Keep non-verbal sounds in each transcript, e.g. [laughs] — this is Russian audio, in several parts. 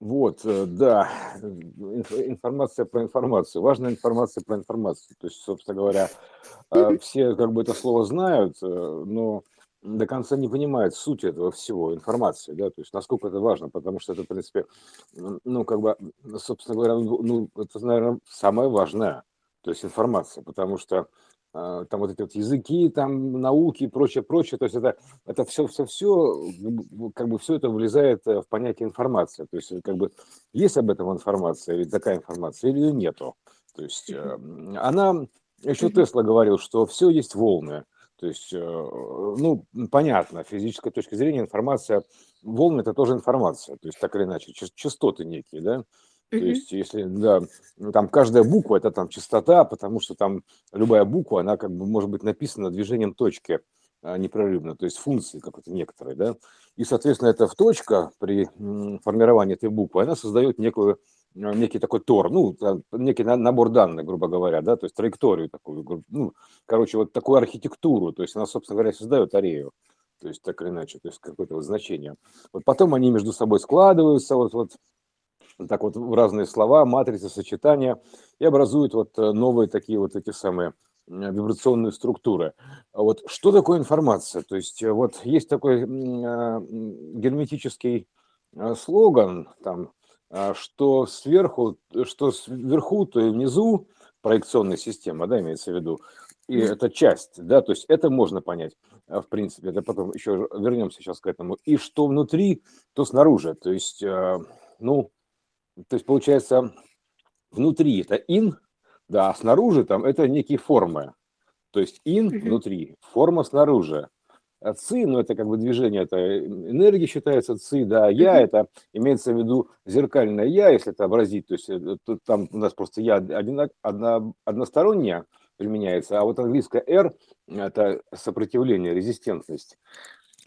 Вот, э, да, инф- информация про информацию. Важная информация про информацию. То есть, собственно говоря, э, все как бы это слово знают, э, но до конца не понимают суть этого всего, информации, да, то есть насколько это важно, потому что это, в принципе, ну, как бы, собственно говоря, ну, ну, это, наверное, самое важное, то есть информация, потому что там вот эти вот языки, там науки и прочее, прочее. То есть это, это все, все, все, как бы все это влезает э, в понятие информация. То есть как бы есть об этом информация, ведь такая информация, или нету. То есть э, она, еще Тесла говорил, что все есть волны. То есть, э, ну, понятно, физической точки зрения информация, волны это тоже информация, то есть так или иначе, частоты некие, да, то есть, если, да, ну, там каждая буква это там частота, потому что там любая буква, она как бы может быть написана движением точки а, непрерывно, то есть функции какой-то некоторые, да. И, соответственно, эта в точка при формировании этой буквы, она создает некую, а, некий такой тор, ну, некий набор данных, грубо говоря, да, то есть траекторию такую, ну, короче, вот такую архитектуру, то есть она, собственно говоря, создает арею то есть так или иначе, то есть какое-то вот значение. Вот потом они между собой складываются, вот, вот так вот в разные слова, матрицы, сочетания, и образуют вот э, новые такие вот эти самые вибрационные структуры. Вот что такое информация? То есть э, вот есть такой а, герметический слоган, там, что сверху, что сверху, то и внизу проекционная система, да, имеется в виду, и это часть, да, то есть это можно понять, в принципе, это потом еще вернемся сейчас к этому, и что внутри, то снаружи, то есть, ну, то есть получается внутри это in, да, а снаружи там это некие формы. То есть in внутри, форма снаружи. А ци, ну это как бы движение, это энергия считается ци, да, я это имеется в виду зеркальное я, если это образить, то есть э, тут, там у нас просто я один, одна, односторонняя применяется, а вот английское R это сопротивление, резистентность.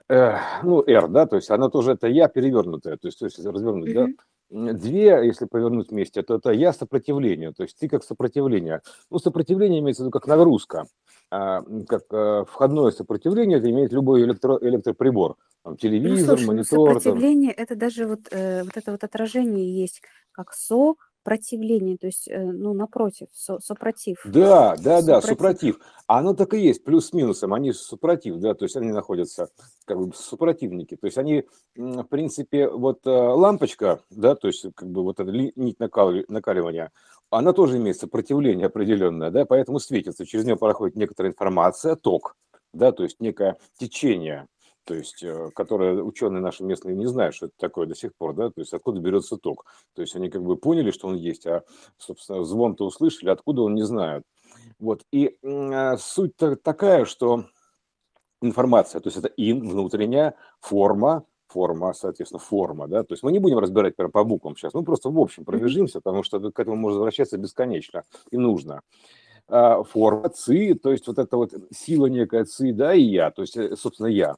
Э, ну, R, да, то есть она тоже это я перевернутая, то есть, то есть развернуть, mm-hmm. да, две, если повернуть вместе, то это я сопротивление, то есть ты как сопротивление. Ну, сопротивление имеется в виду как нагрузка, а, как а, входное сопротивление, это имеет любой электро, электроприбор, там, телевизор, ну, слушай, монитор. Сопротивление, там. это даже вот, э, вот это вот отражение есть, как со противление, то есть, э, ну, напротив, со, сопротив. Да, да, да, супротив. А оно так и есть, плюс-минусом, они супротив, да, то есть они находятся как бы супротивники. То есть они, в принципе, вот э, лампочка, да, то есть как бы вот эта нить накаливания, она тоже имеет сопротивление определенное, да, поэтому светится, через нее проходит некоторая информация, ток, да, то есть некое течение, то есть, э, которые ученые наши местные не знают, что это такое до сих пор, да, то есть откуда берется ток. То есть они как бы поняли, что он есть, а, собственно, звон-то услышали, откуда он не знают. Вот, и э, суть такая, что информация, то есть это ин, внутренняя форма, форма, соответственно, форма, да, то есть мы не будем разбирать прям по буквам сейчас, мы просто в общем пробежимся, потому что к этому можно возвращаться бесконечно и нужно. А, форма, ци, то есть вот это вот сила некая ци, да, и я, то есть, э, собственно, я.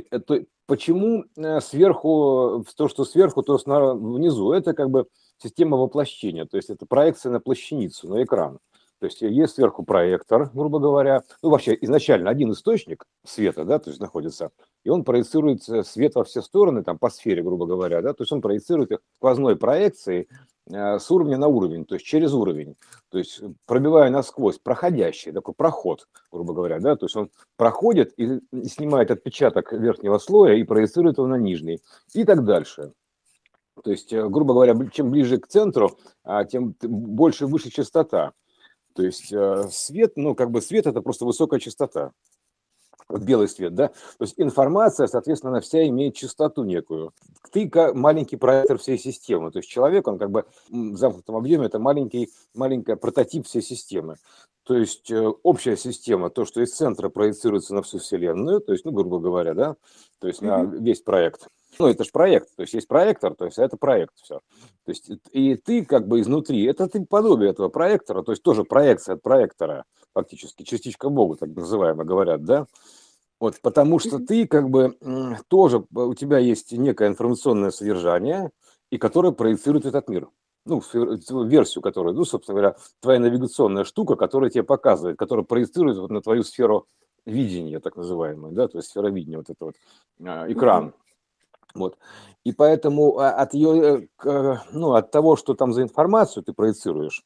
То, то, почему э, сверху, то, что сверху, то внизу, это как бы система воплощения, то есть это проекция на плащаницу, на экран. То есть есть сверху проектор, грубо говоря, ну вообще изначально один источник света, да, то есть находится, и он проецирует э, свет во все стороны, там по сфере, грубо говоря, да, то есть он проецирует их сквозной проекцией Э, с уровня на уровень, то есть через уровень, то есть пробивая насквозь, проходящий, такой проход, грубо говоря, да, то есть он проходит и снимает отпечаток верхнего слоя и проецирует его на нижний и так дальше. То есть, э, грубо говоря, чем ближе к центру, а, тем больше выше частота. То есть э, свет, ну, как бы свет – это просто высокая частота вот белый свет, да, то есть информация, соответственно, она вся имеет частоту некую. Ты как маленький проектор всей системы, то есть человек, он как бы в замкнутом объеме, это маленький, маленький прототип всей системы. То есть э, общая система, то, что из центра проецируется на всю Вселенную, то есть, ну, грубо говоря, да, то есть на весь проект. Ну, это же проект, то есть есть проектор, то есть это проект все. То есть и ты как бы изнутри, это ты подобие этого проектора, то есть тоже проекция от проектора, фактически частичка Бога, так называемо говорят, да. Вот, потому что ты как бы тоже, у тебя есть некое информационное содержание, и которое проецирует этот мир. Ну, версию, которую, ну, собственно говоря, твоя навигационная штука, которая тебе показывает, которая проецирует вот на твою сферу видения, так называемую, да, то есть сфера видения, вот это вот а, экран. Вот. И поэтому а, от ее, э, ну, от того, что там за информацию ты проецируешь,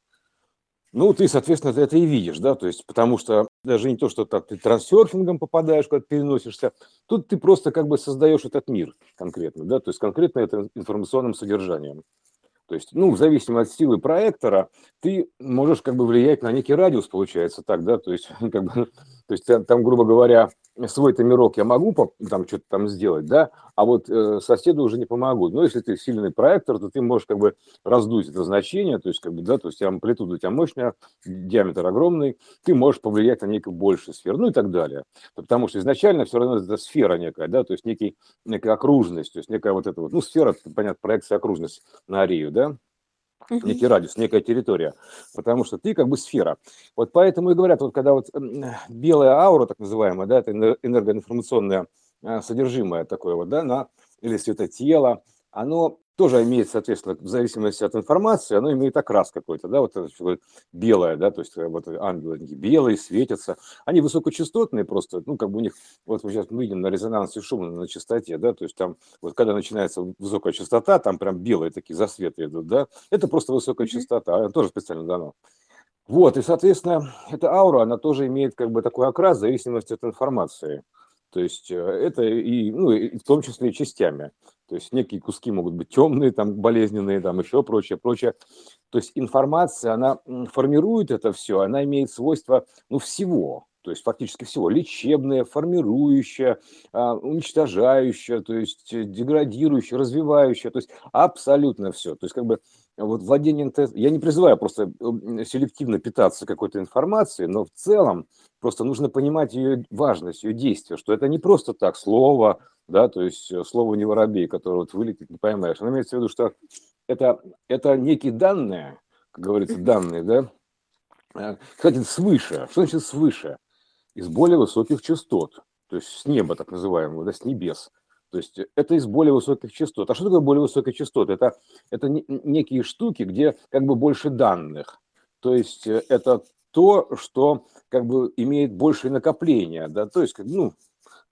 ну, ты, соответственно, это и видишь, да, то есть, потому что даже не то, что так ты трансерфингом попадаешь, когда переносишься, тут ты просто как бы создаешь этот мир конкретно, да, то есть конкретно это информационным содержанием. То есть, ну, в зависимости от силы проектора, ты можешь как бы влиять на некий радиус, получается так, да, то есть, [laughs] как бы, то есть там, грубо говоря, свой-то мирок я могу там что-то там сделать, да, а вот э, соседу уже не помогу. Но если ты сильный проектор, то ты можешь как бы раздуть это значение, то есть как бы, да, то есть амплитуда у тебя мощная, диаметр огромный, ты можешь повлиять на некую большую сферу, ну и так далее. Потому что изначально все равно это сфера некая, да, то есть некий, некая окружность, то есть некая вот эта вот, ну, сфера, понятно, проекция окружность на Арию, да, некий радиус, некая территория, потому что ты как бы сфера. Вот поэтому и говорят, вот когда вот белая аура, так называемая, да, это энергоинформационное а, содержимое такое вот, да, на, или светотело, оно тоже имеет, соответственно, в зависимости от информации, оно имеет окрас какой-то, да, вот это белое, да, то есть э, вот ангелы белые, светятся, они высокочастотные просто, ну, как бы у них, вот мы сейчас видим на резонансе шума, на частоте, да, то есть там, вот когда начинается высокая частота, там прям белые такие засветы идут, да, это просто высокая частота, она тоже специально дано. Вот, и, соответственно, эта аура, она тоже имеет как бы такой окрас в зависимости от информации. То есть э, это и, ну, и в том числе и частями. То есть некие куски могут быть темные, там болезненные, там еще прочее, прочее. То есть информация, она формирует это все, она имеет свойства ну, всего, то есть фактически всего, лечебное, формирующее, а, уничтожающее, то есть э, деградирующее, развивающее, то есть абсолютно все. То есть как бы вот владение НТС, я не призываю просто селективно питаться какой-то информацией, но в целом просто нужно понимать ее важность, ее действие, что это не просто так слово, да, то есть э, слово не воробей, которое вот вылетит, не поймаешь. Оно имеется в виду, что это, это некие данные, как говорится, данные, да, э, кстати, свыше. Что значит свыше? Из более высоких частот, то есть с неба, так называемого, да, с небес. То есть это из более высоких частот. А что такое более высокие частоты? Это, это некие штуки, где как бы больше данных. То есть э, это то, что как бы имеет большее накопление, да, то есть, ну,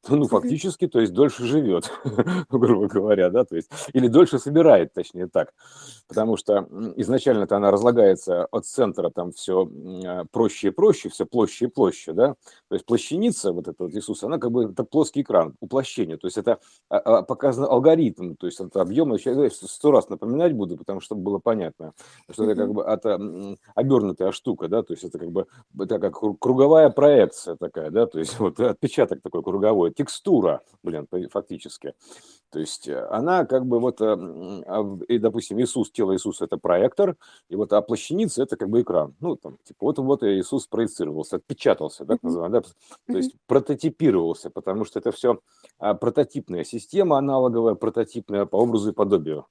ну, фактически, то есть дольше живет, [laughs] грубо говоря, да, то есть, или дольше собирает, точнее так, потому что изначально-то она разлагается от центра, там все а, проще и проще, все площадь и площадь, да, то есть плащаница, вот это вот Иисус, она как бы, это плоский экран, уплощение, то есть это а, а, показан алгоритм, то есть это объем, я сто раз напоминать буду, потому что было понятно, что это как бы это обернутая штука, да, то есть это как бы, это как круговая проекция такая, да, то есть [laughs] вот отпечаток такой круговой, текстура, блин, фактически. То есть э, она как бы вот, э, а, и, допустим, Иисус, тело Иисуса – это проектор, и вот а плащаница – это как бы экран. Ну, там, типа, вот, вот Иисус проецировался, отпечатался, так называемый, да? то есть прототипировался, потому что это все а, прототипная система аналоговая, прототипная по образу и подобию.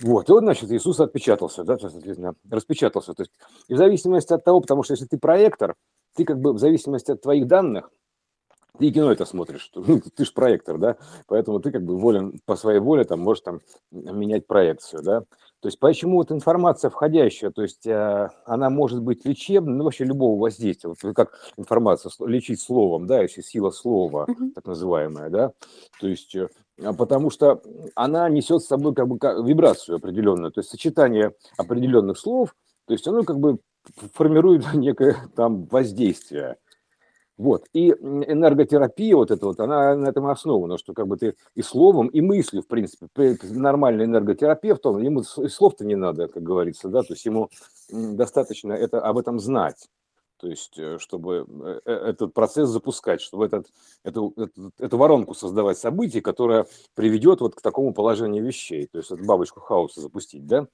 Вот, и вот, значит, Иисус отпечатался, да, соответственно, распечатался. То есть, и в зависимости от того, потому что если ты проектор, ты как бы в зависимости от твоих данных, ты кино это смотришь, [laughs] ты же проектор, да, поэтому ты как бы волен по своей воле там можешь там менять проекцию, да. То есть почему вот информация входящая, то есть э, она может быть лечебной, ну вообще любого воздействия, вот как информация лечить словом, да, если сила слова, так называемая, да, то есть э, потому что она несет с собой как бы вибрацию определенную, то есть сочетание определенных слов, то есть оно как бы формирует [laughs] некое там воздействие. Вот. И энерготерапия вот эта вот, она на этом основана, что как бы ты и словом, и мыслью, в принципе, нормальный энерготерапевт, он, ему и слов-то не надо, как говорится, да, то есть ему достаточно это, об этом знать. То есть, э, чтобы э, э, этот процесс запускать, чтобы этот, эту, эту, эту воронку создавать событий, которая приведет вот к такому положению вещей. То есть, эту бабочку хаоса запустить, да?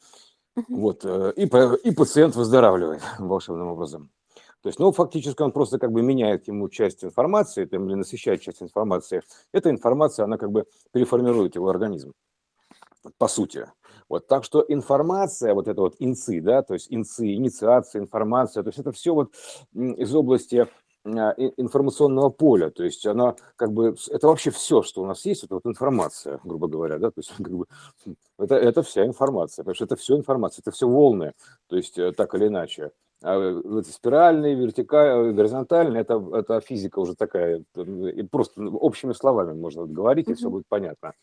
Вот, и, и пациент выздоравливает [laughs] волшебным образом. То есть, ну, фактически он просто как бы меняет ему часть информации, там, или насыщает часть информации. Эта информация, она как бы переформирует его организм, по сути. Вот, так что информация, вот это вот инцы, да, то есть инцы, инициация, информация, то есть это все вот из области а, информационного поля, то есть она как бы, это вообще все, что у нас есть, это вот информация, грубо говоря, да, то есть [laughs] как бы, это, это вся информация, потому что это все информация, это все волны, то есть э, так или иначе. А спиральный, вертикальный, горизонтальный, это, это физика уже такая, просто общими словами можно говорить, и все будет понятно.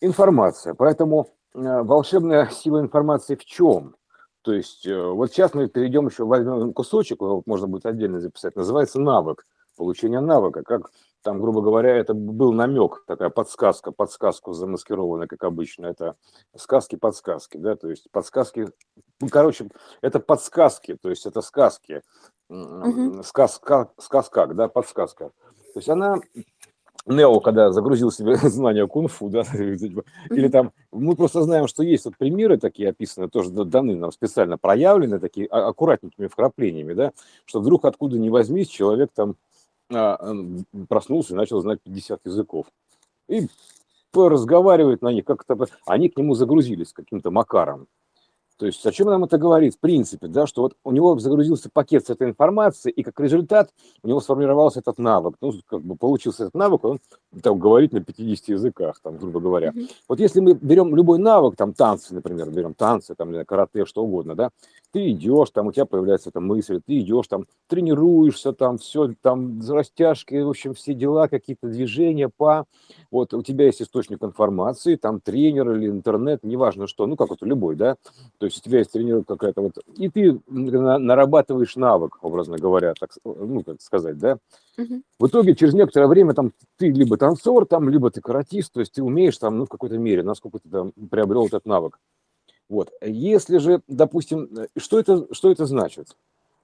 информация. Поэтому э, волшебная сила информации в чем? То есть э, вот сейчас мы перейдем еще, возьмем кусочек, вот можно будет отдельно записать, называется навык, получение навыка, как там, грубо говоря, это был намек, такая подсказка, подсказку замаскированная, как обычно, это сказки-подсказки, да, то есть подсказки, ну, короче, это подсказки, то есть это сказки, угу. сказка, сказка, да, подсказка. То есть она Нео, когда загрузил себе [laughs] знания кунг-фу, да, [laughs] типа, или там, мы просто знаем, что есть вот примеры такие описаны, тоже даны нам специально проявлены, такие а, аккуратненькими вкраплениями, да, что вдруг откуда ни возьмись, человек там проснулся и начал знать 50 языков. И разговаривает на них, как-то они к нему загрузились каким-то макаром. То есть о чем нам это говорит? В принципе, да, что вот у него загрузился пакет с этой информацией, и как результат у него сформировался этот навык. Ну, как бы получился этот навык, он там говорит на 50 языках, там, грубо говоря. Mm-hmm. Вот если мы берем любой навык, там танцы, например, берем танцы, там, карате, что угодно, да, ты идешь, там у тебя появляется эта мысль, ты идешь, там, тренируешься, там, все, там, растяжки, в общем, все дела, какие-то движения, по, вот, у тебя есть источник информации, там, тренер или интернет, неважно что, ну, как это любой, да, то есть у тебя есть тренировка какая-то вот, и ты нарабатываешь навык, образно говоря, так, ну, как сказать, да. Угу. В итоге через некоторое время там ты либо танцор, там, либо ты каратист, то есть ты умеешь там, ну, в какой-то мере, насколько ты там приобрел этот навык. Вот. Если же, допустим, что это, что это значит?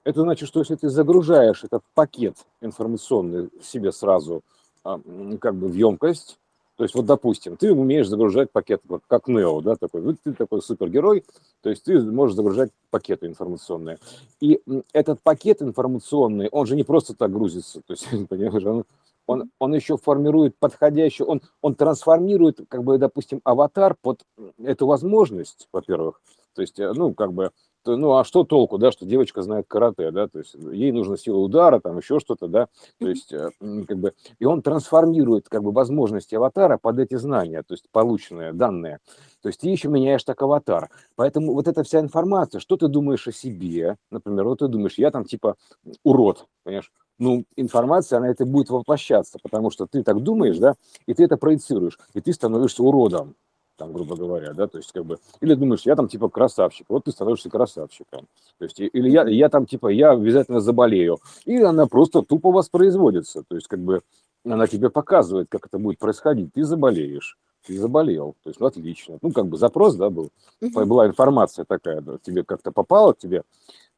Это значит, что если ты загружаешь этот пакет информационный себе сразу как бы в емкость, то есть, вот, допустим, ты умеешь загружать пакет, вот, как Нео, да, такой, вот ты такой супергерой, то есть ты можешь загружать пакеты информационные. И этот пакет информационный, он же не просто так грузится, то есть, [laughs] понимаешь, он, он, он еще формирует подходящий, он, он трансформирует, как бы, допустим, аватар под эту возможность, во-первых, то есть, э, ну, как бы, ну а что толку, да, что девочка знает карате, да, то есть ей нужна сила удара, там еще что-то, да, то есть э, как бы, и он трансформирует как бы возможности аватара под эти знания, то есть полученные данные, то есть ты еще меняешь так аватар, поэтому вот эта вся информация, что ты думаешь о себе, например, вот ты думаешь, я там типа урод, понимаешь, ну, информация, она это будет воплощаться, потому что ты так думаешь, да, и ты это проецируешь, и ты становишься уродом, там, грубо говоря, да, то есть как бы, или думаешь, я там типа красавчик, вот ты становишься красавчиком, то есть, или я, я там типа, я обязательно заболею, и она просто тупо воспроизводится, то есть как бы она тебе показывает, как это будет происходить, ты заболеешь, ты заболел, то есть, ну, отлично, ну, как бы запрос, да, был, была информация такая, да, тебе как-то попала к тебе,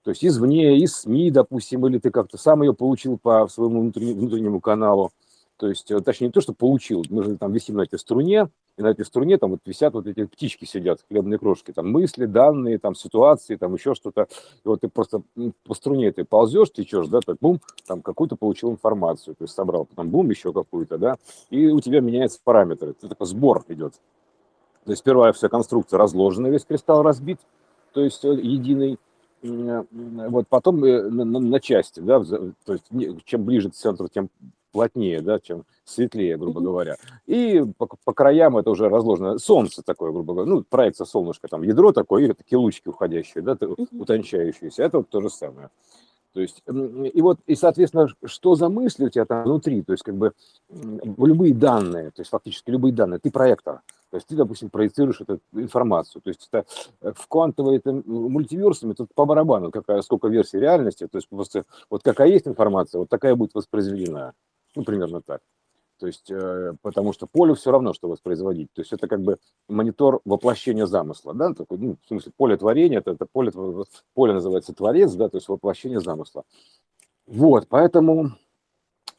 то есть извне, из СМИ, допустим, или ты как-то сам ее получил по своему внутреннему каналу, то есть, э, точнее, не то, что получил, мы же там висим на этой струне, и на этой струне там вот висят вот эти птички сидят, хлебные крошки, там мысли, данные, там ситуации, там еще что-то. И вот ты просто по струне ты ползешь, течешь, да, так бум, там какую-то получил информацию, то есть собрал, потом бум, еще какую-то, да, и у тебя меняются параметры, это такой сбор идет. То есть первая вся конструкция разложена, весь кристалл разбит, то есть э, единый, вот потом э, на, на, на части, да, то есть чем ближе к центру, тем плотнее, да, чем светлее, грубо говоря. И по, по краям это уже разложено. Солнце такое, грубо говоря, ну, проекция солнышка, там ядро такое, и такие лучки уходящие, да, утончающиеся. Это вот то же самое. То есть, и вот, и, соответственно, что за мысли у тебя там внутри, то есть, как бы, любые данные, то есть, фактически любые данные, ты проектор, то есть, ты, допустим, проецируешь эту информацию, то есть, это э, в квантовой это, мультиверсуме тут по барабану, какая, сколько версий реальности, то есть, просто, вот какая есть информация, вот такая будет воспроизведена. Ну, примерно так. То есть, э, потому что поле все равно, что воспроизводить. То есть это как бы монитор воплощения замысла, да, такой, ну, в смысле, поле творения, это, это поле, поле называется творец, да, то есть воплощение замысла. Вот, поэтому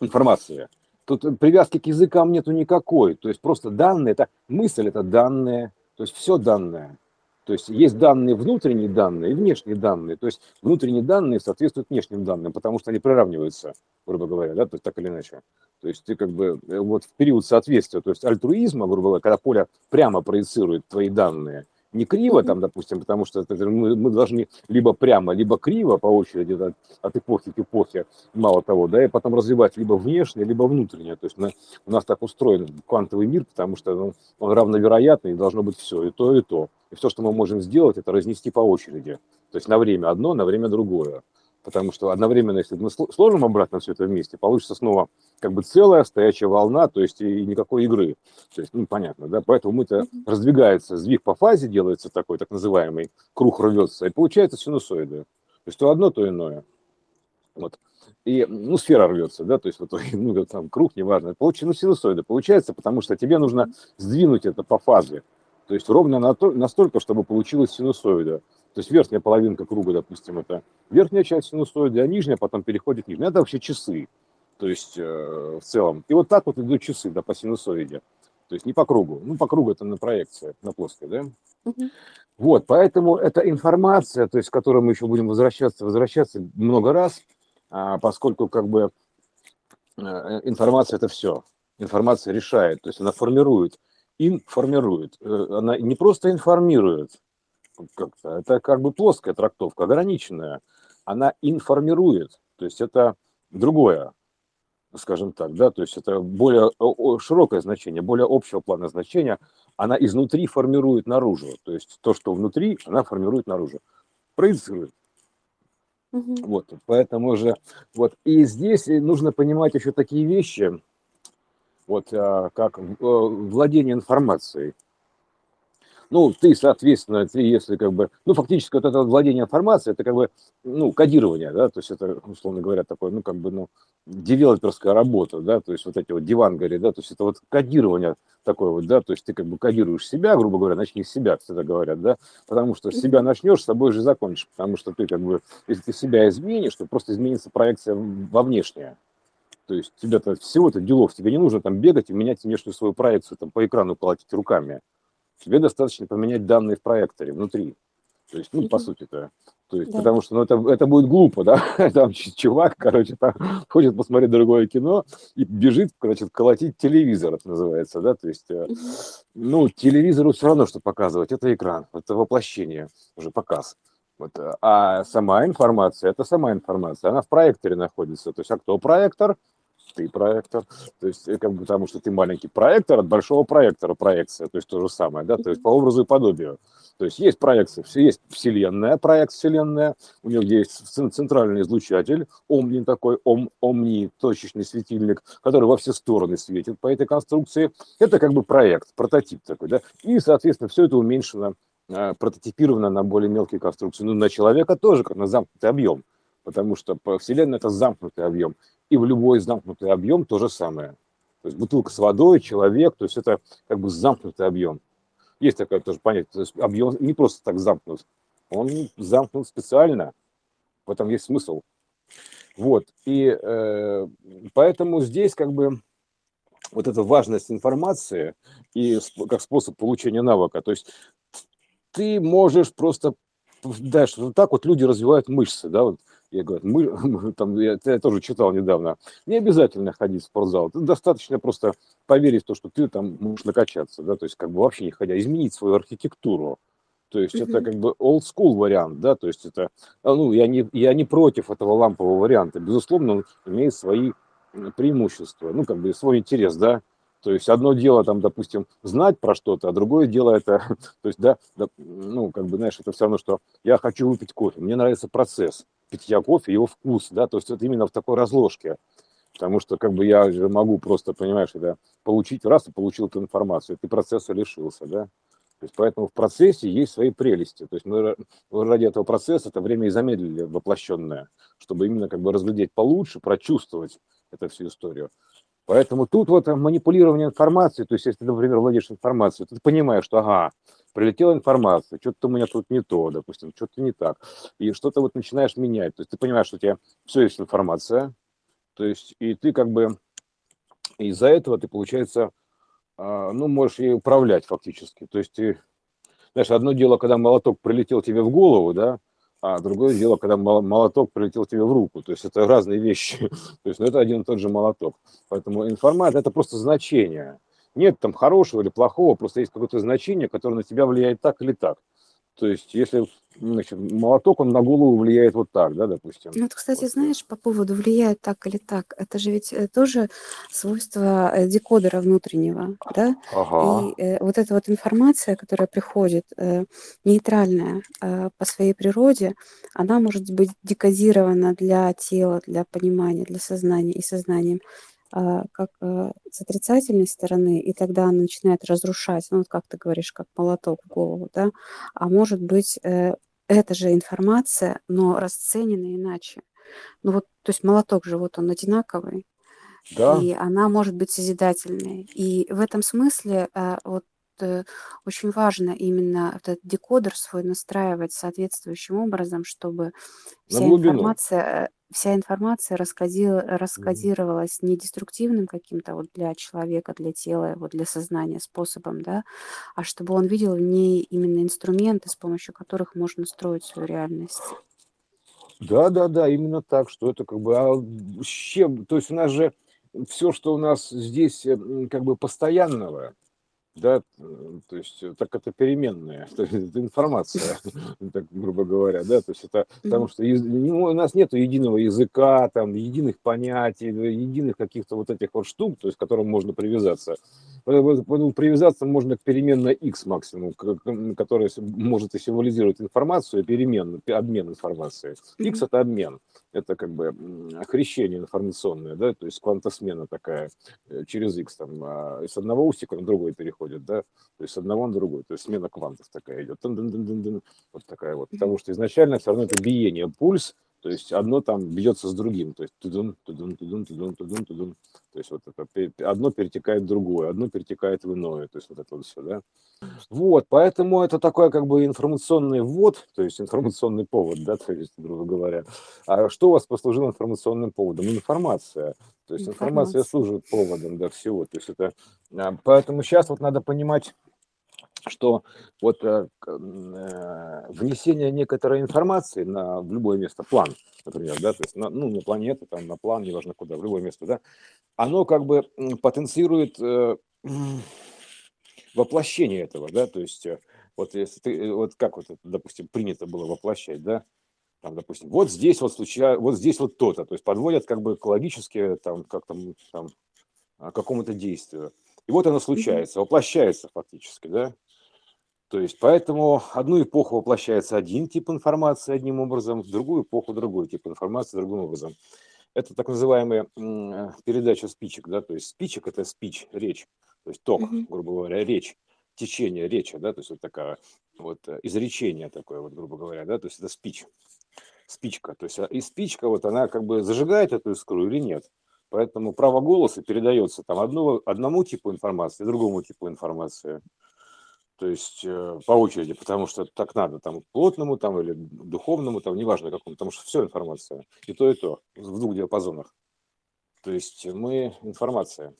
информация. Тут привязки к языкам нету никакой, то есть просто данные, это мысль, это данные, то есть все данные. То есть есть данные внутренние данные и внешние данные. То есть внутренние данные соответствуют внешним данным, потому что они приравниваются, грубо говоря, да, то есть так или иначе. То есть ты как бы э, вот в период соответствия, то есть альтруизма, грубо говоря, когда поле прямо проецирует твои данные, не криво там, допустим, потому что мы, мы должны либо прямо, либо криво по очереди от, от эпохи к эпохе, мало того, да, и потом развивать либо внешнее, либо внутреннее. То есть мы, у нас так устроен квантовый мир, потому что ну, он равновероятный, и должно быть все, и то, и то. И все, что мы можем сделать, это разнести по очереди. То есть на время одно, на время другое. Потому что одновременно, если мы сложим обратно все это вместе, получится снова как бы целая стоячая волна, то есть и никакой игры. То есть, ну, понятно, да, поэтому мы-то mm-hmm. раздвигается, сдвиг по фазе делается такой, так называемый, круг рвется, и получается синусоиды. То есть то одно, то иное. Вот. И, ну, сфера рвется, да, то есть вот, [laughs] ну, там круг, неважно, получится, ну, синусоиды получается, потому что тебе нужно сдвинуть это по фазе. То есть ровно на то, настолько, чтобы получилась синусоида. То есть верхняя половинка круга, допустим, это верхняя часть синусоиды, а нижняя потом переходит в нижнюю. Это вообще часы, то есть э, в целом. И вот так вот идут часы, да, по синусоиде. То есть не по кругу. Ну, по кругу это на проекция, на плоской, да? Угу. Вот, поэтому эта информация, то есть к которой мы еще будем возвращаться, возвращаться много раз, а, поскольку как бы э, информация это все. Информация решает, то есть она формирует, информирует. Э, она не просто информирует, как-то. Это как бы плоская трактовка, ограниченная. Она информирует, то есть это другое, скажем так, да, то есть это более широкое значение, более общего плана значения. Она изнутри формирует наружу, то есть то, что внутри, она формирует наружу, проецирует. Угу. Вот, поэтому же, вот, и здесь нужно понимать еще такие вещи, вот, а, как э, владение информацией ну, ты, соответственно, ты, если как бы, ну, фактически вот это владение информацией, это как бы, ну, кодирование, да, то есть это, условно говоря, такое, ну, как бы, ну, девелоперская работа, да, то есть вот эти вот дивангари, да, то есть это вот кодирование такое вот, да, то есть ты как бы кодируешь себя, грубо говоря, начни с себя, всегда говорят, да, потому что с себя начнешь, с собой же закончишь, потому что ты как бы, если ты себя изменишь, то просто изменится проекция во внешнее. То есть тебе-то всего-то делов, тебе не нужно там бегать и менять внешнюю свою проекцию, там по экрану колотить руками тебе достаточно поменять данные в проекторе внутри. То есть, ну, по сути-то. То есть, да. потому что ну, это, это будет глупо, да? [laughs] Там чувак, короче, там [laughs] ходит посмотреть другое кино и бежит, короче, колотить телевизор, это называется, да? То есть, угу. ну, телевизору все равно, что показывать. Это экран, это воплощение, уже показ. Вот. А сама информация, это сама информация, она в проекторе находится. То есть, а кто проектор? Ты проектор, то есть э, как бы потому что ты маленький проектор от большого проектора проекция, то есть то же самое, да, то есть по образу и подобию. То есть есть проекция, все есть вселенная, проект вселенная, у него есть центральный излучатель, омни такой, ом, омни, точечный светильник, который во все стороны светит по этой конструкции. Это как бы проект, прототип такой, да, и, соответственно, все это уменьшено, э, прототипировано на более мелкие конструкции. Ну, на человека тоже, как на замкнутый объем, потому что Вселенная – это замкнутый объем и в любой замкнутый объем то же самое. То есть бутылка с водой, человек, то есть это как бы замкнутый объем. Есть такое тоже понятие, то есть объем не просто так замкнут, он замкнут специально, в этом есть смысл. Вот, и э, поэтому здесь как бы вот эта важность информации и как способ получения навыка, то есть ты можешь просто дальше, вот так вот люди развивают мышцы, да, вот я говорю, мы, там, я, я тоже читал недавно, не обязательно ходить в спортзал, достаточно просто поверить в то, что ты там можешь накачаться, да, то есть как бы вообще не ходя, изменить свою архитектуру. То есть mm-hmm. это как бы old school вариант, да, то есть это, а, ну, я не, я не против этого лампового варианта, безусловно, он имеет свои преимущества, ну, как бы свой интерес, да, то есть одно дело, там, допустим, знать про что-то, а другое дело это, [laughs] то есть, да, да, ну, как бы, знаешь, это все равно, что я хочу выпить кофе, мне нравится процесс, питья кофе, его вкус, да, то есть это именно в такой разложке. Потому что как бы я же могу просто, понимаешь, это получить раз и получил эту информацию, ты процесса лишился, да. То есть поэтому в процессе есть свои прелести. То есть мы ради этого процесса это время и замедлили воплощенное, чтобы именно как бы разглядеть получше, прочувствовать эту всю историю. Поэтому тут вот манипулирование информацией, то есть если ты, например, владеешь информацией, ты понимаешь, что ага, прилетела информация, что-то у меня тут не то, допустим, что-то не так, и что-то вот начинаешь менять. То есть ты понимаешь, что у тебя все есть информация, то есть и ты как бы из-за этого ты, получается, а, ну, можешь ей управлять фактически. То есть ты, знаешь, одно дело, когда молоток прилетел тебе в голову, да, а другое дело, когда молоток прилетел тебе в руку. То есть это разные вещи. [laughs] То есть ну, это один и тот же молоток. Поэтому информация – это просто значение. Нет там хорошего или плохого, просто есть какое-то значение, которое на тебя влияет так или так. То есть, если значит, молоток, он на голову влияет вот так, да, допустим. Ну, вот, кстати, Вот. знаешь, по поводу влияет так или так, это же ведь э, тоже свойство э, декодера внутреннего, да? Ага. И э, вот эта вот информация, которая приходит, э, нейтральная э, по своей природе, она может быть декодирована для тела, для понимания, для сознания и сознанием как э, с отрицательной стороны, и тогда она начинает разрушать, ну вот как ты говоришь, как молоток в голову, да, а может быть э, эта же информация, но расценена иначе. Ну вот, то есть молоток же вот он одинаковый, Да, и она может быть созидательной. И в этом смысле э, вот очень важно именно этот декодер свой настраивать соответствующим образом, чтобы на вся глубину. информация, вся информация раскоди- Мгм. раскодировалась не деструктивным каким-то вот для человека, для тела, вот для сознания способом, да, а чтобы он видел в ней именно инструменты, с помощью которых можно строить свою реальность. Да, да, да, именно так, что это как бы, а с чем, то есть у нас же все, что у нас здесь э, как бы постоянного, да, м, то есть э, так это переменная, [laughs] то есть это информация, [laughs] так грубо говоря, да, то есть это потому что у нас нет единого языка, там, единых понятий, э, единых каких-то вот этих вот штук, то есть к которым можно привязаться. Поэтому поэтому привязаться можно к переменной x максимум, которая может и символизировать информацию, и переменную, пе- обмен информацией. x это обмен, это как бы хрещение информационное, да, то есть квантосмена такая э, через x там а, с одного усика на другой переходит, да, то есть с одного на другой, то есть смена квантов такая идет, вот такая вот, потому что изначально все равно это биение, пульс, то есть одно там бьется с другим, то есть тудун, тудун, тудун, тудун, тудун, тудун. То есть вот это одно перетекает в другое, одно перетекает в иное, то есть вот это вот все, да. Вот, поэтому это такой как бы информационный ввод, то есть информационный повод, да, то есть, грубо говоря. А что у вас послужило информационным поводом? Информация. То есть информация Информация. служит поводом, да, всего. То есть это... а, Поэтому сейчас вот надо понимать, что вот э, к- э, внесение некоторой информации на в любое место, план, например, да, то есть на, ну, на планету, там, на план, неважно куда, в любое место, да, оно как бы потенцирует э, воплощение этого, да, то есть э, вот если ты, э, вот как вот допустим, принято было воплощать, да, там, допустим, вот здесь вот случай, вот здесь вот то-то, то есть подводят как бы экологически, там, как там, там, а, какому-то действию. И вот оно случается, воплощается фактически, да, то есть поэтому одну эпоху воплощается один тип информации одним образом, в другую эпоху другой тип информации другим образом. Это так называемая передача спичек, да, то есть спичек это спич, речь, то есть ток, Мгм. грубо говоря, речь, течение речи, да, то есть вот такая вот э, изречение такое вот, грубо говоря, да, то есть это спич, спичка, то есть а, и спичка вот она как бы зажигает эту искру или нет. Поэтому право голоса передается там одного, одному типу информации, другому типу информации. То есть э, по очереди, потому что так надо, там плотному там или духовному, там неважно какому, потому что все информация, и то, и то, в двух диапазонах. То есть мы информация,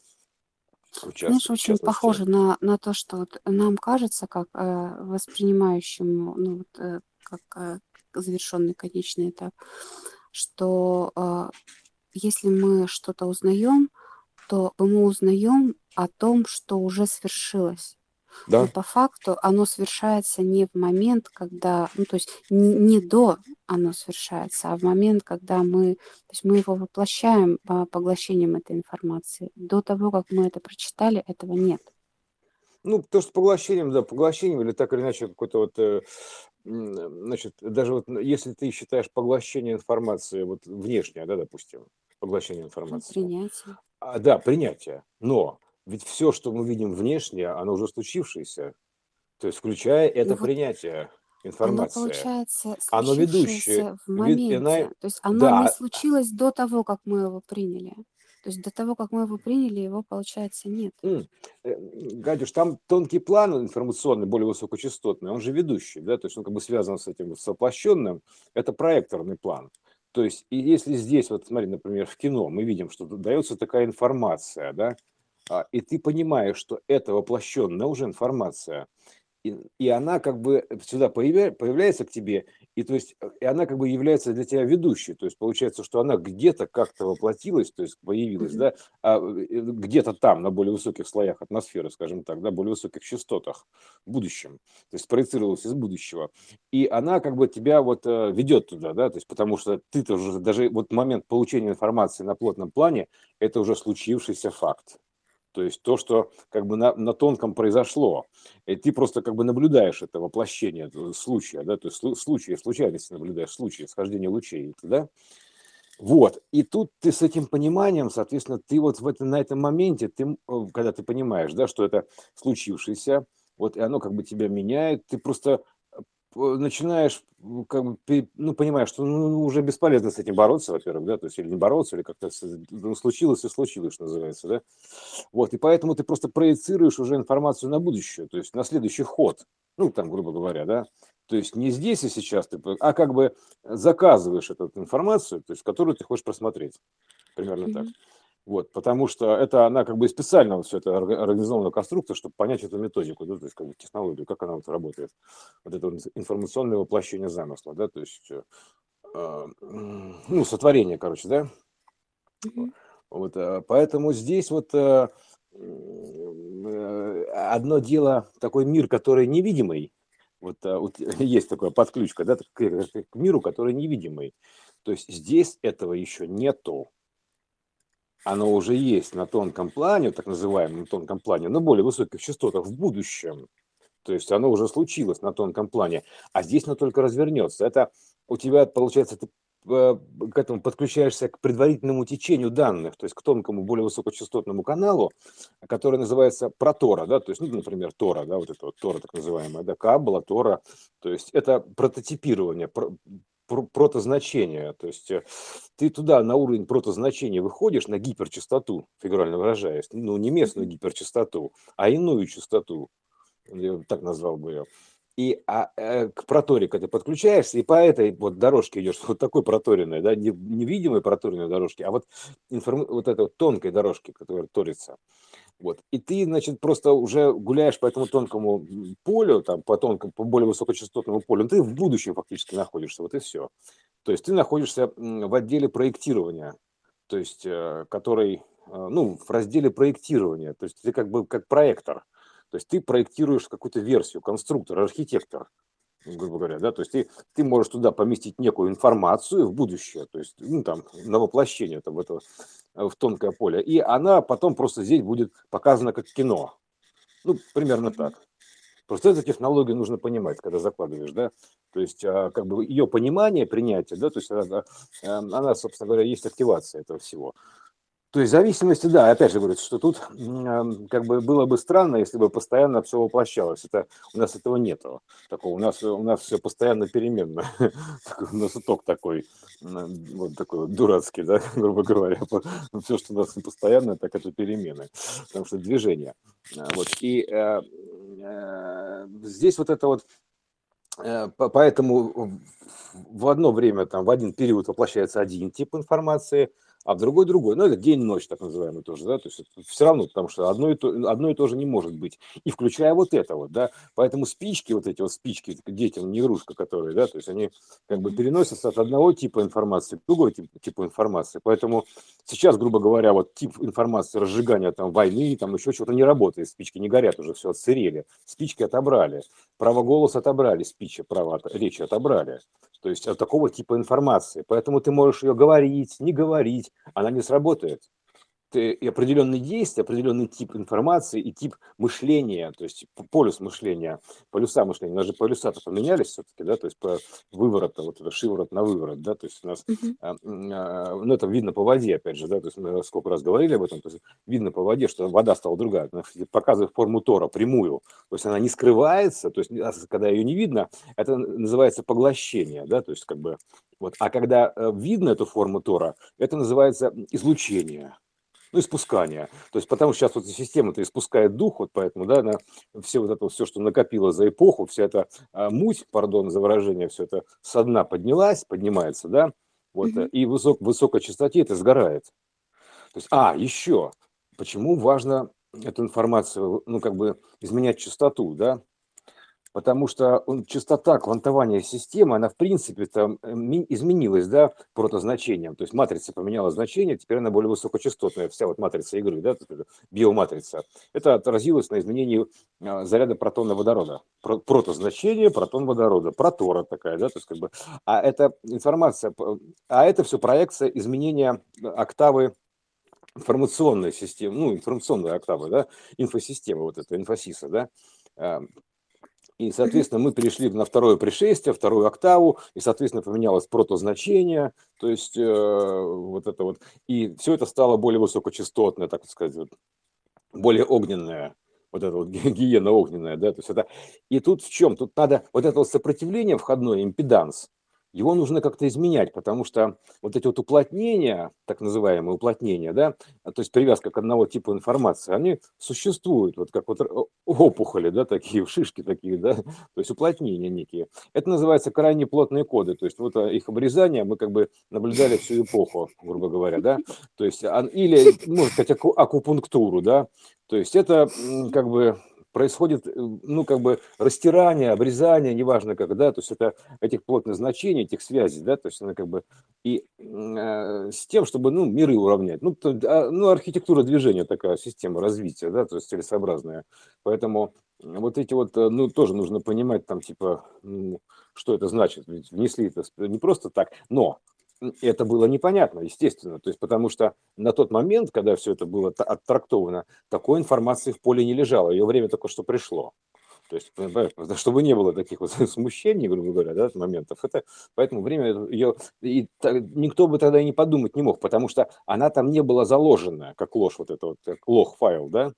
Знаешь, очень похоже на, на то, что вот нам кажется, как э, воспринимающему, ну, вот, э, как э, завершенный конечный этап, что э, если мы что-то узнаем, то мы узнаем о том, что уже свершилось. Но Да, по факту оно совершается не в момент, когда, ну, то есть не, не до оно совершается, а в момент, когда мы, то есть мы его воплощаем по поглощением этой информации. До того, как мы это прочитали, этого нет. ну, то, что поглощением, да, поглощением или так или иначе какой-то вот, э, значит, даже вот н- если ты считаешь поглощение информации вот внешнее, да, допустим, поглощение Ну, информации, принятие. а, да, принятие, но ведь все, что мы видим внешнее, оно уже случившееся, то есть включая это Ну принятие оно информации, получается оно ведущее, в вед- она, моменте. То есть оно не да, случилось до того, как мы его приняли. То есть до того, как мы его приняли, его, получается, нет. М, Гадюш, там тонкий план информационный, более высокочастотный, он же ведущий, да, то есть он как бы связан с этим с воплощенным, это проекторный план. То есть, и если здесь, вот смотри, например, в кино мы видим, что дается такая информация, да, и ты понимаешь, что это воплощенная уже информация, и, и она как бы сюда появля, появляется к тебе, и то есть и она как бы является для тебя ведущей, то есть получается, что она где-то как-то воплотилась, то есть появилась, mm-hmm. да, а где-то там, на более высоких слоях атмосферы, скажем так, да, более высоких частотах в будущем, то есть проецировалась из будущего, и она как бы тебя вот ведет туда, да, то есть потому что ты-то уже даже вот момент получения информации на плотном плане, это уже случившийся факт. То есть то, что как бы на, на тонком произошло, и ты просто как бы наблюдаешь это воплощение этого случая, да, то есть случай, случайности наблюдаешь, случай схождения лучей, да, вот, и тут ты с этим пониманием, соответственно, ты вот в этом, на этом моменте, ты, когда ты понимаешь, да, что это случившееся, вот, и оно как бы тебя меняет, ты просто начинаешь, как бы, ну, понимаешь, что ну, ну, уже бесполезно с этим бороться, во-первых, да, то есть или не бороться, или как-то ну, случилось и случилось, что называется, да. Вот, и поэтому ты просто проецируешь уже информацию на будущее, то есть на следующий ход, ну, там, грубо говоря, да, то есть не здесь и сейчас, ты, а как бы заказываешь эту информацию, то есть которую ты хочешь просмотреть, примерно mm-hmm. так. Вот, потому что это она как бы специально вот все это организована конструкция, чтобы понять эту методику, да, то есть как бы технологию, как она вот работает. Вот это информационное воплощение замысла, да, то есть, э, э ну, сотворение, короче, да. Mm-hmm. Вот, э, поэтому здесь вот э, э, одно дело, такой мир, который невидимый, вот, вот [laughs] есть такая подключка, да, к, к миру, который невидимый. То есть здесь этого еще нету оно уже есть на тонком плане, так называемом тонком плане, на более высоких частотах в будущем. То есть оно уже случилось на тонком плане, а здесь оно только развернется. Это у тебя, получается, ты э, к этому подключаешься к предварительному течению данных, то есть к тонкому, более высокочастотному каналу, который называется протора, да, то есть, ну, например, Тора, да, вот это вот Тора так называемая, да, Каббала, Тора, то есть это прототипирование, протозначения. То есть э, ты туда на уровень протозначения выходишь на гиперчастоту, фигурально выражаясь, ну не местную гиперчастоту, а иную частоту, я так назвал бы ее. И а, э, к проторике ты подключаешься, и по этой вот дорожке идешь, [laughs] вот такой проторенной, да, не, невидимой проторенной дорожке, а вот, информ... вот этой вот тонкой дорожке, которая торится. Вот. И ты, значит, просто уже гуляешь по этому тонкому полю, там, по тонкому, по более высокочастотному полю, ну, ты в будущем фактически находишься, вот и все. То есть ты находишься в отделе проектирования, то есть, э, который, э, ну, в разделе проектирования, то есть ты как бы как проектор, то есть ты проектируешь какую-то версию, конструктор, архитектор, грубо говоря, да, то есть ты, ты можешь туда поместить некую информацию в будущее, то есть, ну, там, на воплощение там, этого, в тонкое поле, и она потом просто здесь будет показана как кино. Ну, примерно так. Просто эту технологию нужно понимать, когда закладываешь, да, то есть, а, как бы ее понимание, принятие, да, то есть она, э, она, собственно говоря, есть активация этого всего. То есть зависимости, да, опять же говорю, что тут как бы было бы странно, если бы постоянно все воплощалось. Это, у нас этого нету. Такого. У нас, у нас все постоянно переменно. [laughs] У нас итог такой, вот такой дурацкий, да, [laughs] грубо говоря. Все, что у нас постоянно, так это перемены. Потому что движение. А, вот. И э, э, здесь вот это вот э, Поэтому в одно время, там, в один период воплощается один тип информации – а в другой другой. Ну, это день-ночь, так называемый тоже, да, то есть все равно, потому что одно и, то, одно и то же не может быть. И включая вот это вот, да, поэтому спички, вот эти вот спички, детям не игрушка, которые, да, то есть они как бы переносятся от одного типа информации к другой тип, типу информации. Поэтому сейчас, грубо говоря, вот тип информации разжигания там войны, там еще чего-то не работает, спички не горят уже, все отсырели, спички отобрали, право голоса отобрали, спичи, право речи отобрали. То есть от такого типа информации. Поэтому ты можешь ее говорить, не говорить, она не сработает. Ты, и определенные действия, определенный тип информации и тип мышления, то есть полюс мышления, полюса мышления, у нас же полюса-то поменялись все-таки, да, то есть по выворот, вот это шиворот на выворот, да, то есть у нас, uh-huh. а, а, ну это видно по воде, опять же, да, то есть мы сколько раз говорили об этом, то есть видно по воде, что вода стала другая, показывает форму тора, прямую, то есть она не скрывается, то есть а, когда ее не видно, это называется поглощение, да, то есть как бы вот, а когда э, видно эту форму тора, это называется излучение ну, испускания. То есть потому что сейчас вот система-то испускает дух, вот поэтому, да, на все вот это, все, что накопило за эпоху, вся эта а, муть, пардон за выражение, все это со дна поднялась, поднимается, да, вот, mm-hmm. и высок, высокой частоте это сгорает. То есть, а, еще, почему важно эту информацию, ну, как бы изменять частоту, да, потому что частота квантования системы, она в принципе там изменилась, да, протозначением. То есть матрица поменяла значение, теперь она более высокочастотная, вся вот матрица игры, да, биоматрица. Это отразилось на изменении а, заряда протона водорода. Протозначение протон водорода, протора такая, да, то есть как бы, а это информация, а это все проекция изменения октавы информационной системы, ну, информационной октавы, да, инфосистемы, вот это, инфосиса, да, и, соответственно, мы перешли на второе пришествие, вторую октаву, и, соответственно, поменялось протозначение, то есть э, вот это вот, и все это стало более высокочастотное, так сказать, вот, более огненное, вот это вот [laughs] гиена огненная, да, то есть это, и тут в чем? Тут надо вот это вот сопротивление входное, импеданс, его нужно как-то изменять, потому что вот эти вот уплотнения, так называемые уплотнения, да, а, то есть привязка к одного типа информации, они существуют, вот как вот опухоли, да, такие, [laughs] шишки такие, да, то есть уплотнения некие. Это называется крайне плотные коды, то есть вот а, их обрезание мы как бы наблюдали всю эпоху, грубо говоря, да, то есть, или, можно сказать, акупунктуру, да, то есть это как бы происходит, э, ну, как бы растирание, обрезание, неважно как, да, то есть это этих плотных значений, этих связей, да, то есть она как бы и э, с тем, чтобы, ну, миры уравнять. Ну, то, а, ну, архитектура движения такая, система развития, да, то есть целесообразная. Поэтому вот эти вот, э, ну, тоже нужно понимать там, типа, ну, что это значит. Ведь внесли это не просто так, но это было непонятно, естественно, то есть потому что на тот момент, когда все это было оттрактовано, такой информации в поле не лежало, ее время только что пришло. То есть, [laughs] чтобы не было таких вот [laughs] смущений, грубо говоря, да, моментов, это, поэтому время ее, и никто бы тогда и не подумать не мог, потому что она там не была заложена, как ложь, вот это вот, как лох файл, да,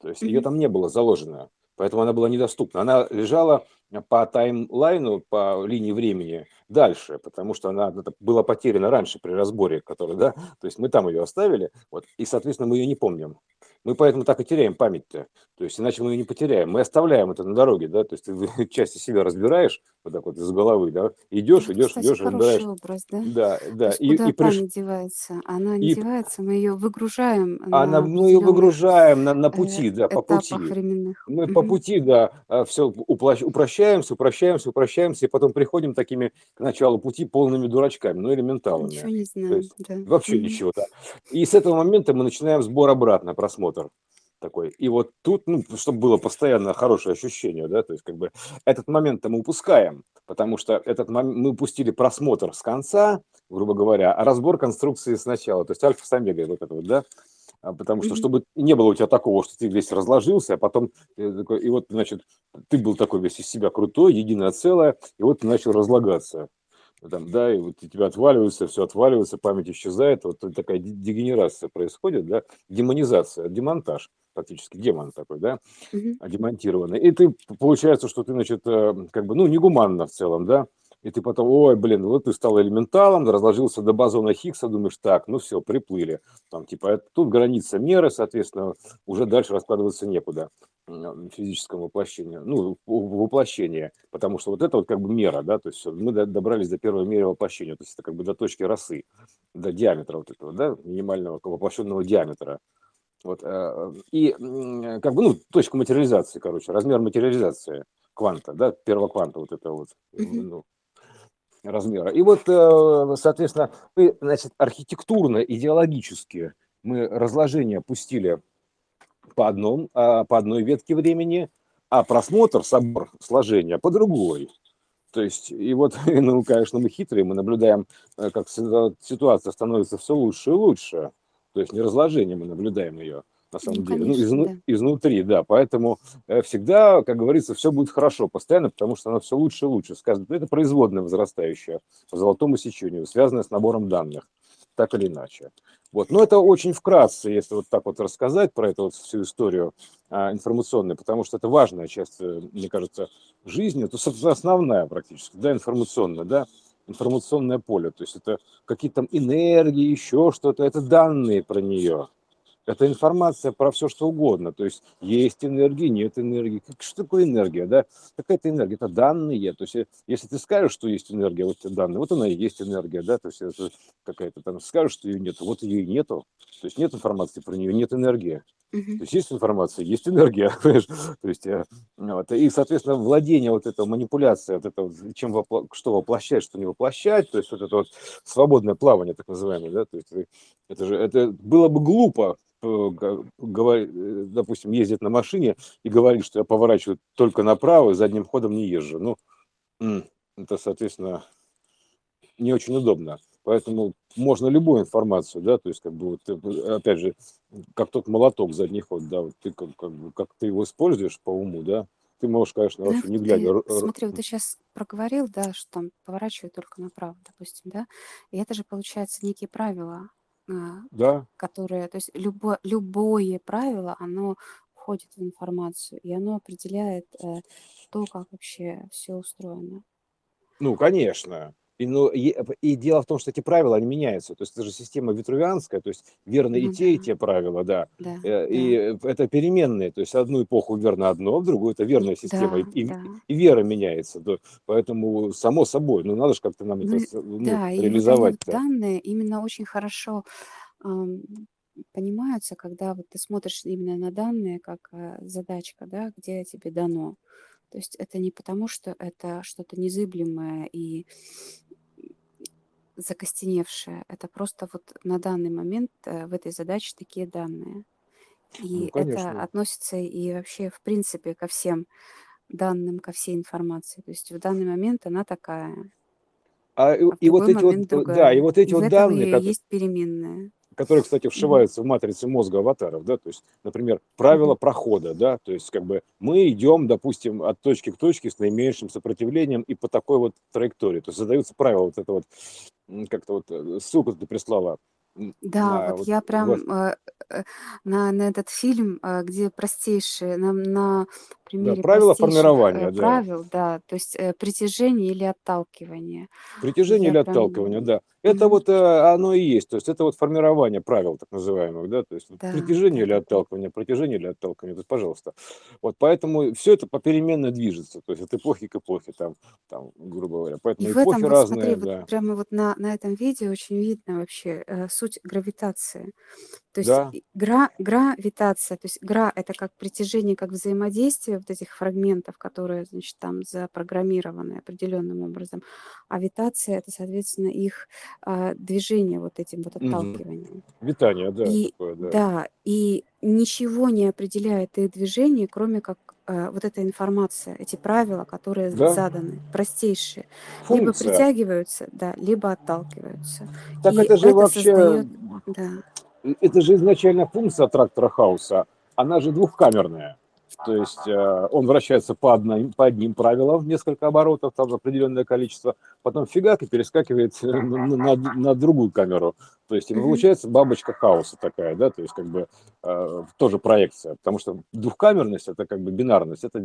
то есть ее там не было заложено, поэтому она была недоступна. Она лежала по таймлайну, по линии времени дальше, потому что она была потеряна раньше при разборе, который, да, то есть мы там ее оставили, вот, и, соответственно, мы ее не помним. Мы поэтому так и теряем память-то. То есть иначе мы ее не потеряем. Мы оставляем это на дороге, да, то есть ты [laughs] части себя разбираешь, вот так вот из головы, да, идешь, идешь, Кстати, идешь, разбираешь. образ, да? Да, да. И, куда и память приш... девается? Она не и... девается, мы ее выгружаем. Она, мы ее выгружаем на, на пути, да, по пути. Временных. Мы угу. по пути, да, а, все упрощаемся, упрощаемся, упрощаемся, и потом приходим такими к началу пути полными дурачками, ну, элементалами. Ничего не знаем, да. Вообще ничего, да. И с этого момента мы начинаем сбор обратно, просмотр просмотр такой. И вот тут, ну, чтобы было постоянно хорошее ощущение, да, то есть как бы этот момент мы упускаем, потому что этот момент мы упустили просмотр с конца, грубо говоря, а разбор конструкции сначала, то есть альфа с омегой вот это вот, да, а потому что, чтобы не было у тебя такого, что ты весь разложился, а потом, и вот, значит, ты был такой весь из себя крутой, единое целое, и вот ты начал разлагаться там, да, и вот у тебя отваливается, все отваливается, память исчезает, вот такая дегенерация происходит, да, демонизация, демонтаж фактически, демон такой, да, mm-hmm. демонтированный. И ты, получается, что ты, значит, э, как бы, ну, негуманно в целом, да, и ты потом, ой, блин, вот ты стал элементалом, разложился до бозона Хиггса, думаешь, так, ну все, приплыли. Там, типа, тут граница меры, соответственно, уже дальше раскладываться некуда физическому воплощению, ну, воплощение, потому что вот это вот как бы мера, да, то есть мы добрались до первой меры воплощения, то есть это как бы до точки росы, до диаметра вот этого, да, минимального воплощенного диаметра. Вот, э, и как бы, ну, точка материализации, короче, размер материализации кванта, да, первого кванта вот это вот, ну, размера. И вот, э, соответственно, мы, значит, архитектурно, идеологически мы разложение пустили по, одном, а, по одной ветке времени, а просмотр, собор, сложения по другой. То есть, и вот, [laughs] ну, конечно, мы хитрые, мы наблюдаем, э, как ситуация становится все лучше и лучше. То есть, не разложение мы наблюдаем ее, на самом ну, деле, конечно, ну, изну, да. изнутри, да. Поэтому э, всегда, как говорится, все будет хорошо постоянно, потому что оно все лучше и лучше. Сказано, это производная возрастающая по золотому сечению, связанная с набором данных, так или иначе. Вот. Но это очень вкратце, если вот так вот рассказать про эту вот всю историю а, информационную, потому что это важная часть, э, мне кажется, жизни, собственно, основная практически, да, информационная, да, информационное поле, то есть это какие-то там энергии, еще что-то, это данные про нее, это информация про все, что угодно. То есть есть энергия, нет энергии. Что такое энергия? Да? Какая-то энергия, это данные. То есть э, если ты скажешь, что есть энергия, вот эти данные, вот она и есть энергия. Да? То есть это какая-то там скажешь, что ее нет, вот ее и нету. То есть нет информации про нее, нет энергии. Мгм. То есть есть информация, есть энергия? [laughs] То есть, э, вот, и, соответственно, владение вот этой манипуляцией, вот это чем вопла- что воплощать, что не воплощать, то есть вот это вот свободное плавание, так называемое, да, то есть э, это же, это было бы глупо, э, га- говори- э, допустим, ездить на машине и говорить, что я поворачиваю только направо задним ходом не езжу. Ну, это, соответственно, не очень удобно. Поэтому можно любую информацию, да, то есть как бы вот, э, опять же, как тот молоток задний ход, да, вот ты как, как, бы, как ты его используешь по уму, да, ты можешь, конечно, Да, вообще не глядя. ты, смотри, вот ты сейчас проговорил, да, что там поворачиваю только направо, допустим, да, и это же получается некие правила, Да, которые, то есть любое, любое правило, оно входит в информацию, и оно определяет э, то, как вообще все устроено. ну, конечно. И, ну, и, и дело в том, что эти правила, они меняются. То есть это же система витрувианская, то есть верны и Ну те, и да, те правила, да. да, Э, И да, это переменные, то есть одну эпоху верно одно, в другую это верная система, да, и, да. и вера меняется. То- Поэтому, само собой, ну, надо же как-то нам Ну, это с- ну, да, вот реализовать-то. данные именно очень хорошо понимаются, когда вот ты смотришь именно на данные как а, задачка, да, где тебе дано. То есть это не потому, что это что-то незыблемое и закостеневшее, это просто вот на данный момент э, в этой задаче такие данные. Ну, И это конечно. относится и вообще в принципе ко всем данным, ко всей информации. То есть в данный момент она такая, А, а и вот эти вот, да, и вот эти И вот данные, и кото- есть переменная. которые, кстати, вшиваются в матрицы мозга аватаров, да, то есть, например, правило Мгм. прохода, да, то есть, как бы мы идем, допустим, от точки к точке с наименьшим сопротивлением и по такой вот траектории, то есть задаются правила, вот это вот, м, как-то вот, э, ссылку ты прислала м, Да, на вот вот, я прям э, э, на, на этот фильм, э, где простейшие, на, на да, примере правила простейших э, формирования, да, правил, да, то есть э, притяжение или отталкивание. Притяжение Я или прям... отталкивание, да. Это вот э, оно и есть, то есть это вот формирование правил так называемых, да, то есть вот Да, притяжение да, или да, да. отталкивание, притяжение или отталкивание, то есть, пожалуйста. Вот поэтому все это попеременно движется, то есть от эпохи к эпохе, там, там, грубо говоря. И Поэтому в этом эпохи вот, смотри, разные, вот да. прямо вот на, на этом видео очень видно вообще э, суть гравитации. То есть Да, и гра, гравитация, то есть гра это как притяжение, как взаимодействие вот этих фрагментов, которые, значит, там запрограммированы определенным образом. А витация это, соответственно, их а, движение вот этим вот отталкиванием. Витание, да, И такое, да. да, и ничего не определяет их движение, кроме как э, вот эта информация, эти правила, которые Да, заданы, простейшие, либо функция. притягиваются, да, либо отталкиваются. Так И это же это вообще, создает, да, это же изначально функция трактора Хауса, она же двухкамерная. То есть э, он вращается по, одной, по одним правилам, несколько оборотов, там определенное количество, потом фигак и перескакивает э, на, на- на другую камеру. То есть получается бабочка хаоса такая, да, то есть как бы э, тоже проекция, потому что двухкамерность это как бы бинарность, это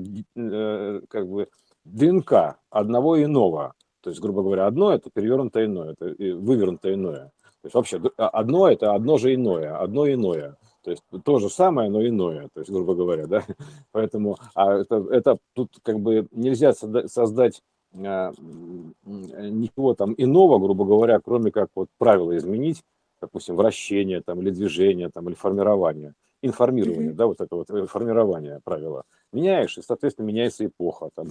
как бы ДНК одного иного. То есть, грубо говоря, одно это перевернутое иное, это вывернутое иное. То есть вообще а- одно это одно же иное, одно иное. То есть то же самое, но иное, то есть, грубо говоря, да. Поэтому а это, это тут как бы нельзя созда- создать а, м, м, ничего там иного, грубо говоря, кроме как вот правила изменить, допустим, вращение там или движение там или формирование, информирование, Мгм. да, вот это вот э, формирование правила. Меняешь, и, соответственно, меняется эпоха, там,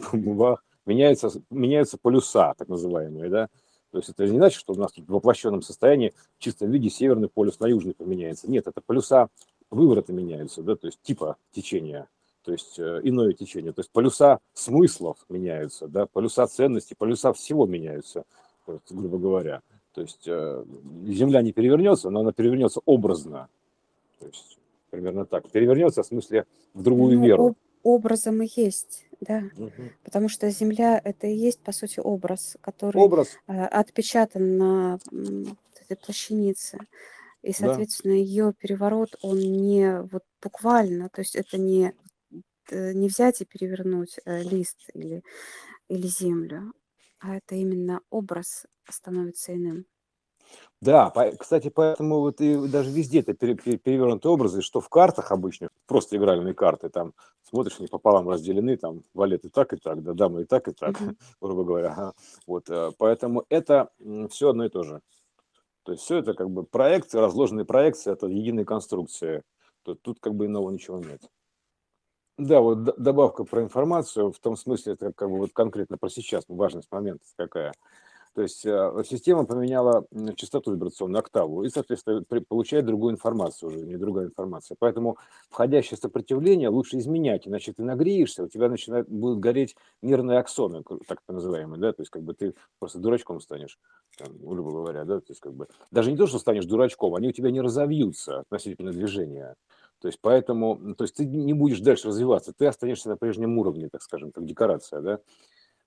меняется, меняются полюса, так называемые, да. То есть это не значит, что у нас тут в воплощенном состоянии в чистом виде северный полюс на южный поменяется. Нет, это полюса вывороты меняются, да, то есть типа течения, то есть э, иное течение. То есть полюса смыслов меняются, да, полюса ценностей, полюса всего меняются, есть, грубо говоря. То есть э, Земля не перевернется, но она перевернется образно. То есть примерно так. Перевернется в смысле в другую Ну, веру. Об- образом и есть, да, Мгм. потому что Земля это и есть, по сути, образ, который Образ, э, отпечатан на этой плащанице. И, да. соответственно, ее переворот, он не вот буквально, то есть это не, э, не взять и перевернуть э, лист или, или землю, а это именно образ становится иным. Да, по- кстати, поэтому вот и даже везде это пере- пере- перевернутые образы, что в картах обычно, просто игральные карты, там смотришь, они пополам разделены, там валеты так и так, да, дамы и так и так, Мгм. [laughs] грубо говоря. ага. Вот, э, поэтому это все одно и то же. То есть все это как бы проекции, разложенные проекции, это единые конструкции. то тут как бы иного ничего нет. Да, вот добавка про информацию, в том смысле, это как бы вот конкретно про сейчас, важность момента какая. То есть э, система поменяла частоту вибрационную, октаву, и, соответственно, получает другую информацию уже, не другая информация. Поэтому входящее сопротивление лучше изменять, иначе ты нагреешься, у тебя начинают, будут гореть нервные аксоны, так называемые, да, то есть как бы ты просто дурачком станешь, там, грубо говоря, да, то есть как бы даже не то, что станешь дурачком, они у тебя не разовьются относительно движения. То есть поэтому, то есть ты не будешь дальше развиваться, ты останешься на прежнем уровне, так скажем, как декорация, да.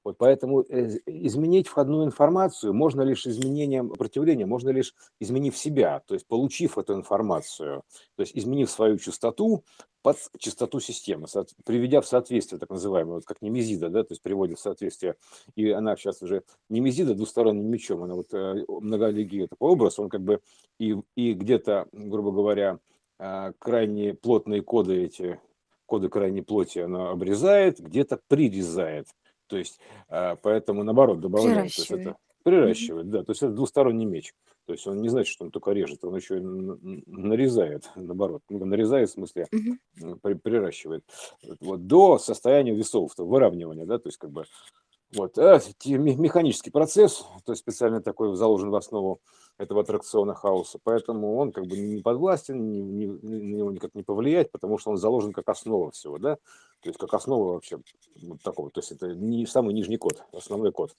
Вот поэтому э, изменить входную информацию можно лишь изменением сопротивления, можно лишь изменив себя, то есть получив эту информацию, то есть изменив свою частоту под частоту системы, приведя в соответствие, так называемое, вот как немезида, да, то есть приводит в соответствие, и она сейчас уже немезида двусторонним мечом, она вот э, многолегий такой образ, он как бы и, и где-то, грубо говоря, а, крайне плотные коды эти, коды крайней плоти она обрезает, где-то прирезает. То есть, а, поэтому наоборот добавляет. То есть это приращивает, mm-hmm. да. То есть это двусторонний меч. То есть он не значит, что он только режет, он еще и нарезает, [laughs] наоборот. Ну, нарезает в смысле mm-hmm. приращивает. Вот до состояния весов, то выравнивания, да, то есть как бы вот, а механический процесс, то есть специально такой заложен в основу этого аттракциона хаоса, поэтому он как бы не подвластен, ни, ни, на него никак не повлиять, потому что он заложен как основа всего, да, то есть как основа вообще вот такого, то есть это не самый нижний код, основной код,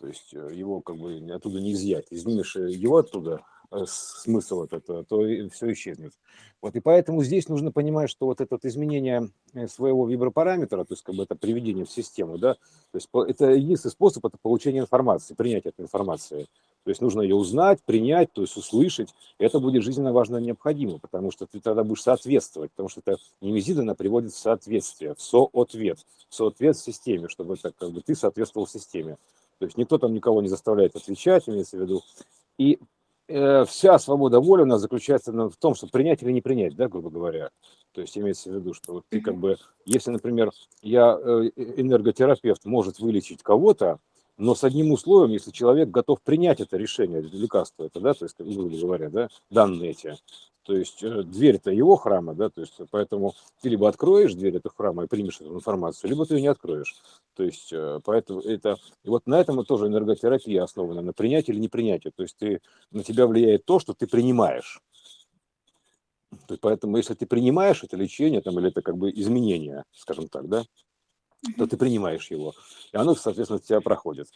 то есть э, его как бы оттуда не изъять, изнимешь его оттуда, Э, смысл этот, э, то все исчезнет. Вот и поэтому здесь нужно понимать, что вот это изменение э, своего вибропараметра, то есть как бы это приведение в систему, да, то есть это единственный способ это получение информации, принять эту информацию. То есть нужно ее узнать, принять, то есть услышать. Это будет жизненно важно необходимо, потому что ты тогда будешь соответствовать, потому что это немезида, она приводит в соответствие, в соответ, в соответ в системе, чтобы это, как бы, ты соответствовал системе. То есть никто там никого не заставляет отвечать, имеется в виду. И Э, вся свобода воли у нас заключается в том, что принять или не принять, да, грубо говоря. То есть имеется в виду, что вот ты как бы, если, например, я э, энерготерапевт может вылечить кого-то, но с одним условием, если человек готов принять это решение, лекарство это, да, то есть, грубо говоря, да, данные эти, то есть э, дверь-то его храма, да, то есть поэтому ты либо откроешь дверь этого храма и примешь эту информацию, либо ты ее не откроешь. То есть э, поэтому это, и вот на этом тоже энерготерапия основана, на принятии или непринятии. То есть ты, на тебя влияет то, что ты принимаешь. То есть поэтому если ты принимаешь это лечение там, или это как бы изменение, скажем так, да, то ты принимаешь его, и оно, соответственно, тебя проходит.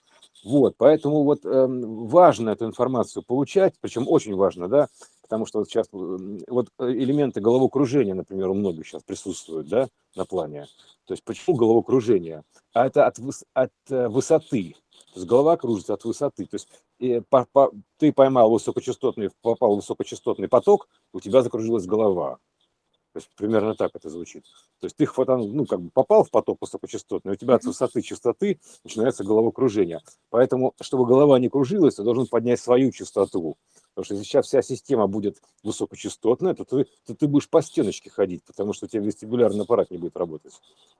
Вот, поэтому вот э, важно эту информацию получать, причем очень важно, да, потому что вот сейчас вот э, элементы головокружения, например, у многих сейчас присутствуют, да, на плане. То есть почему головокружение? А это от, выс, от э, высоты. То есть голова кружится от высоты. То есть и по, по, ты поймал высокочастотный, попал в высокочастотный поток, у тебя закружилась голова. То есть примерно так это звучит. То есть ты хватанул, ну, как бы попал в поток высокочастотный, у тебя от высоты частоты начинается головокружение. Поэтому, чтобы голова не кружилась, ты должен поднять свою частоту. Потому что если сейчас вся система будет высокочастотная, то ты, то ты будешь по стеночке ходить, потому что у тебя вестибулярный аппарат не будет работать.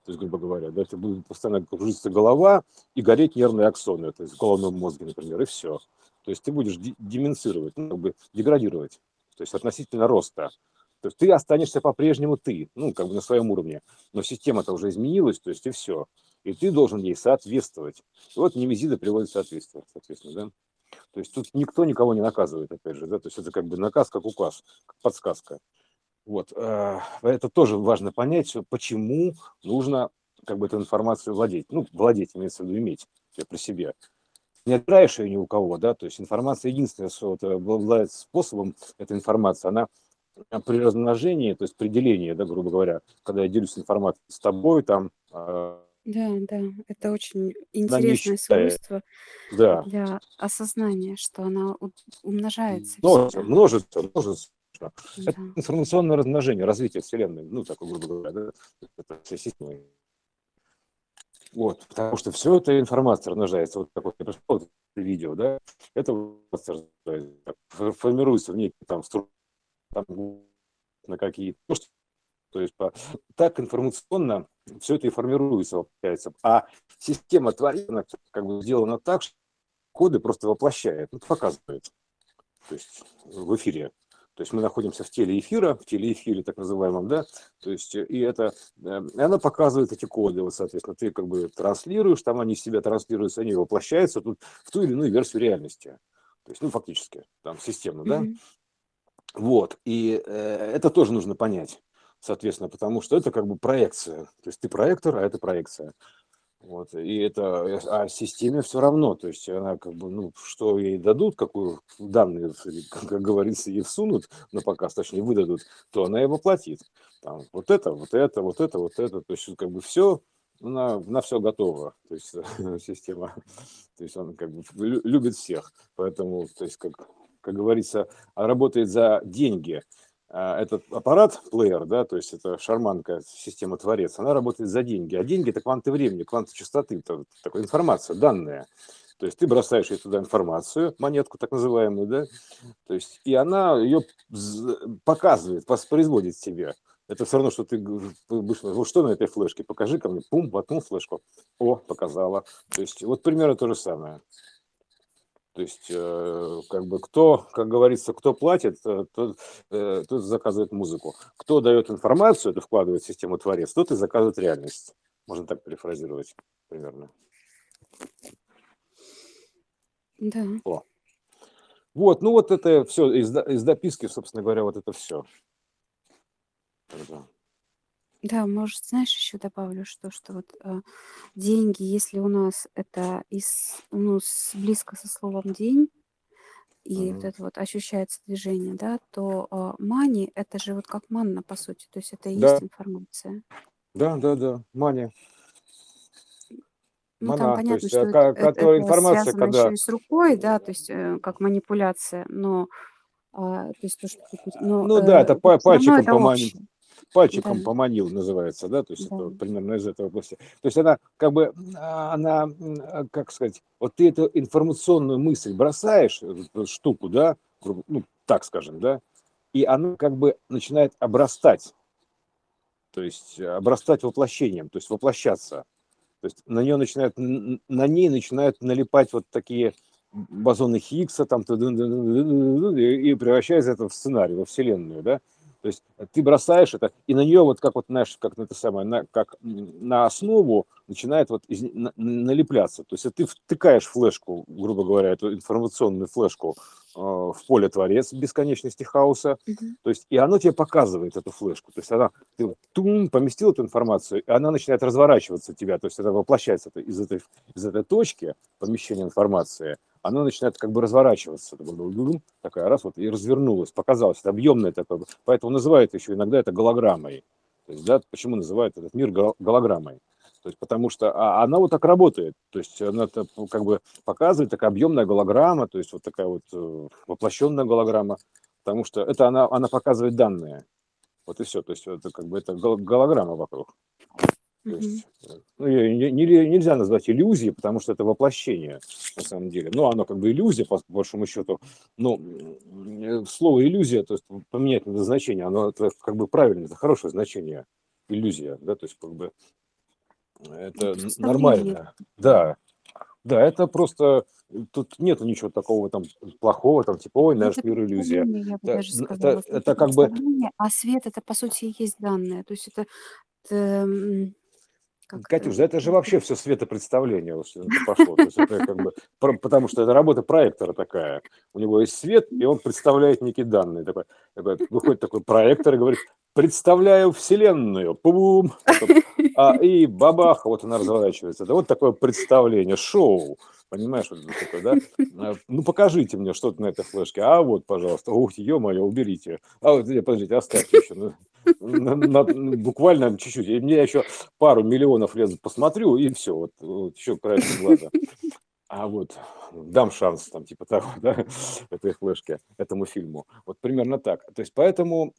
То есть, грубо говоря, да, тебе будет постоянно кружиться голова и гореть нервные аксоны, то есть в головном мозге, например, и все. То есть ты будешь деменцировать, ну, как бы деградировать, то есть относительно роста. То есть ты останешься по-прежнему ты, ну, как бы на своем уровне, но система-то уже изменилась, то есть и все. И ты должен ей соответствовать. И вот немезида приводит соответствие, соответственно, да. То есть тут никто никого не наказывает, опять же, да, то есть это как бы наказ, как указ, как подсказка. Вот, э, это тоже важно понять, почему нужно как бы эту информацию владеть. Ну, владеть, имеется в виду иметь при себе. Не отбираешь ее ни у кого, да, то есть информация единственная, что вот, обладает способом эта информация, она при размножении, то есть при делении, да, грубо говоря, когда я делюсь информацией с тобой, там... Э, да, да, это очень интересное свойство да. для осознания, что она умножается. Множится, множится, множится. Да. Это информационное размножение, развитие Вселенной, ну, так грубо говоря, да, это вся система. Вот, потому что все это информация размножается. Вот такое вот видео, да, это формируется в некий там структуре там, на какие-то... Ну, то есть так информационно все это и формируется, получается. А система творена, как бы сделана так, что коды просто воплощает, ну, показывает. То есть в эфире. То есть мы находимся в теле эфира, в теле эфире так называемом, да, то есть и это, э, и она показывает эти коды, вот, соответственно, ты как бы транслируешь, там они себя транслируются, они воплощаются тут в ту или иную версию реальности. То есть, ну, фактически, там, системно, да. Мгм. Вот, и э, это тоже нужно понять, соответственно, потому что это как бы проекция. То есть ты проектор, а это проекция. Вот, и это, а системе все равно, то есть она как бы, ну, что ей дадут, какую данные, как, говорится, ей всунут на показ, точнее, выдадут, то она и воплотит. Там, вот это, вот это, вот это, вот это, то есть как бы все, на, на все готово, то есть [laughs] система, то есть он как бы лю- любит всех, поэтому, то есть, как, как говорится, работает за деньги, а, этот аппарат, плеер, да, то есть это шарманка, система творец, она работает за деньги. А деньги это кванты времени, кванты частоты, это такая информация, данные. То есть ты бросаешь ей туда информацию, монетку так называемую, да, то есть и она ее показывает, воспроизводит себе. Это все равно, что ты будешь, вот что на этой флешке, покажи ко мне, пум, воткнул флешку, о, показала. То есть вот примерно то же самое. То есть, э, как бы кто, как говорится, кто платит, э, тот, э, тот заказывает музыку. Кто дает информацию, это вкладывает в систему творец, тот и заказывает реальность. Можно так перефразировать примерно. Да. О. Вот, ну вот это все из, из дописки, собственно говоря, вот это все. Да, может, знаешь, еще добавлю, что, что вот э, деньги, если у нас это из, ну, с, близко со словом день, и вот Мгм. это вот ощущается движение, да, то э, мани это же вот как манна, по сути, то есть это и Да, есть информация. да, да, да, мания, Ну, там мана, то понятно, есть, что э, это, ка- это, которая это информация, связано когда еще и с рукой, да, то есть э, как манипуляция, но, а, то есть то, что ты, но Ну да, э, это все па- равно пальчиком это поманил, общее, да, пальчиком поманил называется, да, то есть это да. вот примерно из этой области. То есть она как бы, а, она, а, как сказать, вот ты эту информационную мысль бросаешь, эту штуку, да, ну так скажем, да, и она как бы начинает обрастать, то есть обрастать воплощением, то есть воплощаться. То есть на нее начинают, на ней начинают налипать вот такие бозоны Хиггса, там, и превращается это в сценарий, во вселенную, да. То есть ты бросаешь это, и на нее вот как вот, знаешь, как на это самое, на, как на основу начинает вот из, на- налепляться. То есть ты втыкаешь флешку, грубо говоря, эту информационную флешку э, в поле творец бесконечности хаоса, Мгм. то есть и оно тебе показывает эту флешку. То есть она, ты тум, поместил эту информацию, и она начинает разворачиваться у тебя, то есть это воплощается из этой, из этой точки помещения информации, она начинает как бы разворачиваться. Такая раз вот и развернулась, показалась. Это объемное такое. Поэтому называют еще иногда это голограммой. То есть, да, почему называют этот мир гол- голограммой? То есть, потому что а, она вот так работает. То есть, она ну, как бы показывает такая объемная голограмма, то есть, вот такая вот э, воплощенная голограмма, потому что это она, она показывает данные. Вот и все. То есть, это как бы это гол- голограмма вокруг. Есть, э, ну, не- нельзя назвать иллюзией, потому что это воплощение на самом деле. Ну, оно как бы иллюзия, по большому счету. Ну, м, слово иллюзия, то есть поменять надо значение, оно это как бы правильно, это хорошее значение. Иллюзия, да, то есть как бы Ну, это н- представление. нормально. Да, да, это просто тут нет ничего такого там плохого, там типа, ой, Ну, наш мир иллюзия. Это, сказала. это, это Это как бы а свет это по сути и есть данное. То есть это, это, как Катюш, да это же ну, вообще все светопредставление пошло. Есть это как бы, потому что это работа проектора такая. У него есть свет, и он представляет некие данные. Такой, такой, выходит такой проектор и говорит, представляю вселенную. Пум, а, и бабах, вот она разворачивается. Это вот такое представление, шоу. Понимаешь, вот такое, да? А, Ну, покажите мне что-то на этой флешке. А вот, пожалуйста. Ух, ё-моё, уберите. А вот, подождите, оставьте еще. На- на- буквально чуть-чуть. И мне еще пару миллионов лет посмотрю, и все, вот, вот еще краешек глаза. А вот дам шанс, там, типа того, да, этой флешке, этому фильму. Вот примерно так. То есть поэтому...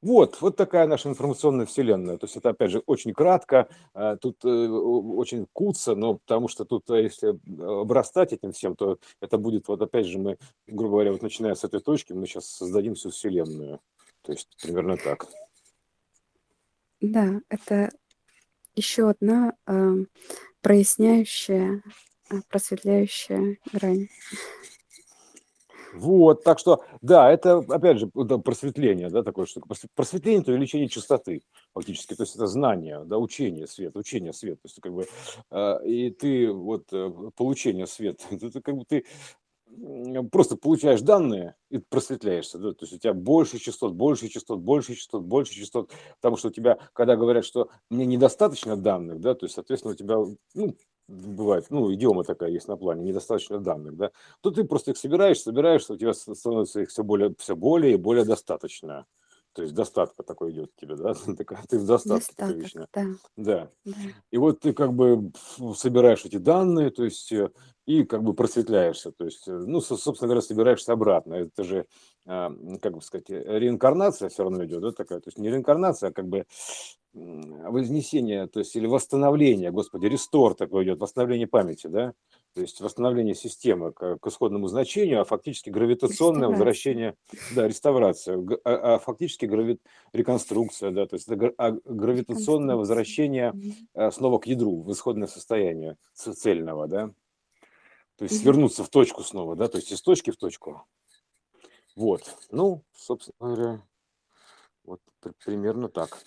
Вот, вот такая наша информационная вселенная. То есть это, опять же, очень кратко, а, тут э, очень куца, но потому что тут, э, если обрастать этим всем, то это будет, вот опять же, мы, грубо говоря, вот начиная с этой точки, мы сейчас создадим всю вселенную. То есть примерно так. Да, это еще одна ам, проясняющая, а, просветляющая грань. Вот, так что, да, это, опять же, просветление, да, такое что просветление – это увеличение частоты, фактически, то есть это знание, да, учение света, учение света, то есть как бы, э, и ты вот э, получение света, [laughs] это как бы ты просто получаешь данные и просветляешься, да, то есть у тебя больше частот, больше частот, больше частот, больше частот, потому что у тебя, когда говорят, что мне недостаточно данных, да, то есть, соответственно, у тебя, ну, бывает, ну, идиома такая есть на плане, недостаточно данных, да, то ты просто их собираешь, собираешь, у тебя становится их все более, все более и более достаточно. То есть достатка такой идет тебе, да? [laughs] Ты в достатке Достаток, вечно. да, Да. да. И вот ты как бы собираешь эти данные, то есть э, и как бы просветляешься, то есть, э, ну, собственно говоря, собираешься обратно. Это же, а, как бы сказать, реинкарнация все равно идет, да, такая. То есть не реинкарнация, а как бы вознесение, то есть или восстановление, господи, рестор такой идет, восстановление памяти, да, то есть восстановление системы к, к исходному значению, а фактически гравитационное возвращение, да, реставрация, а, а фактически грави, реконструкция, да, то есть это а, гравитационное возвращение а, снова к ядру, в исходное состояние цельного, да, то есть вернуться в точку снова, да, то есть из точки в точку. Вот, ну, собственно говоря, вот примерно так.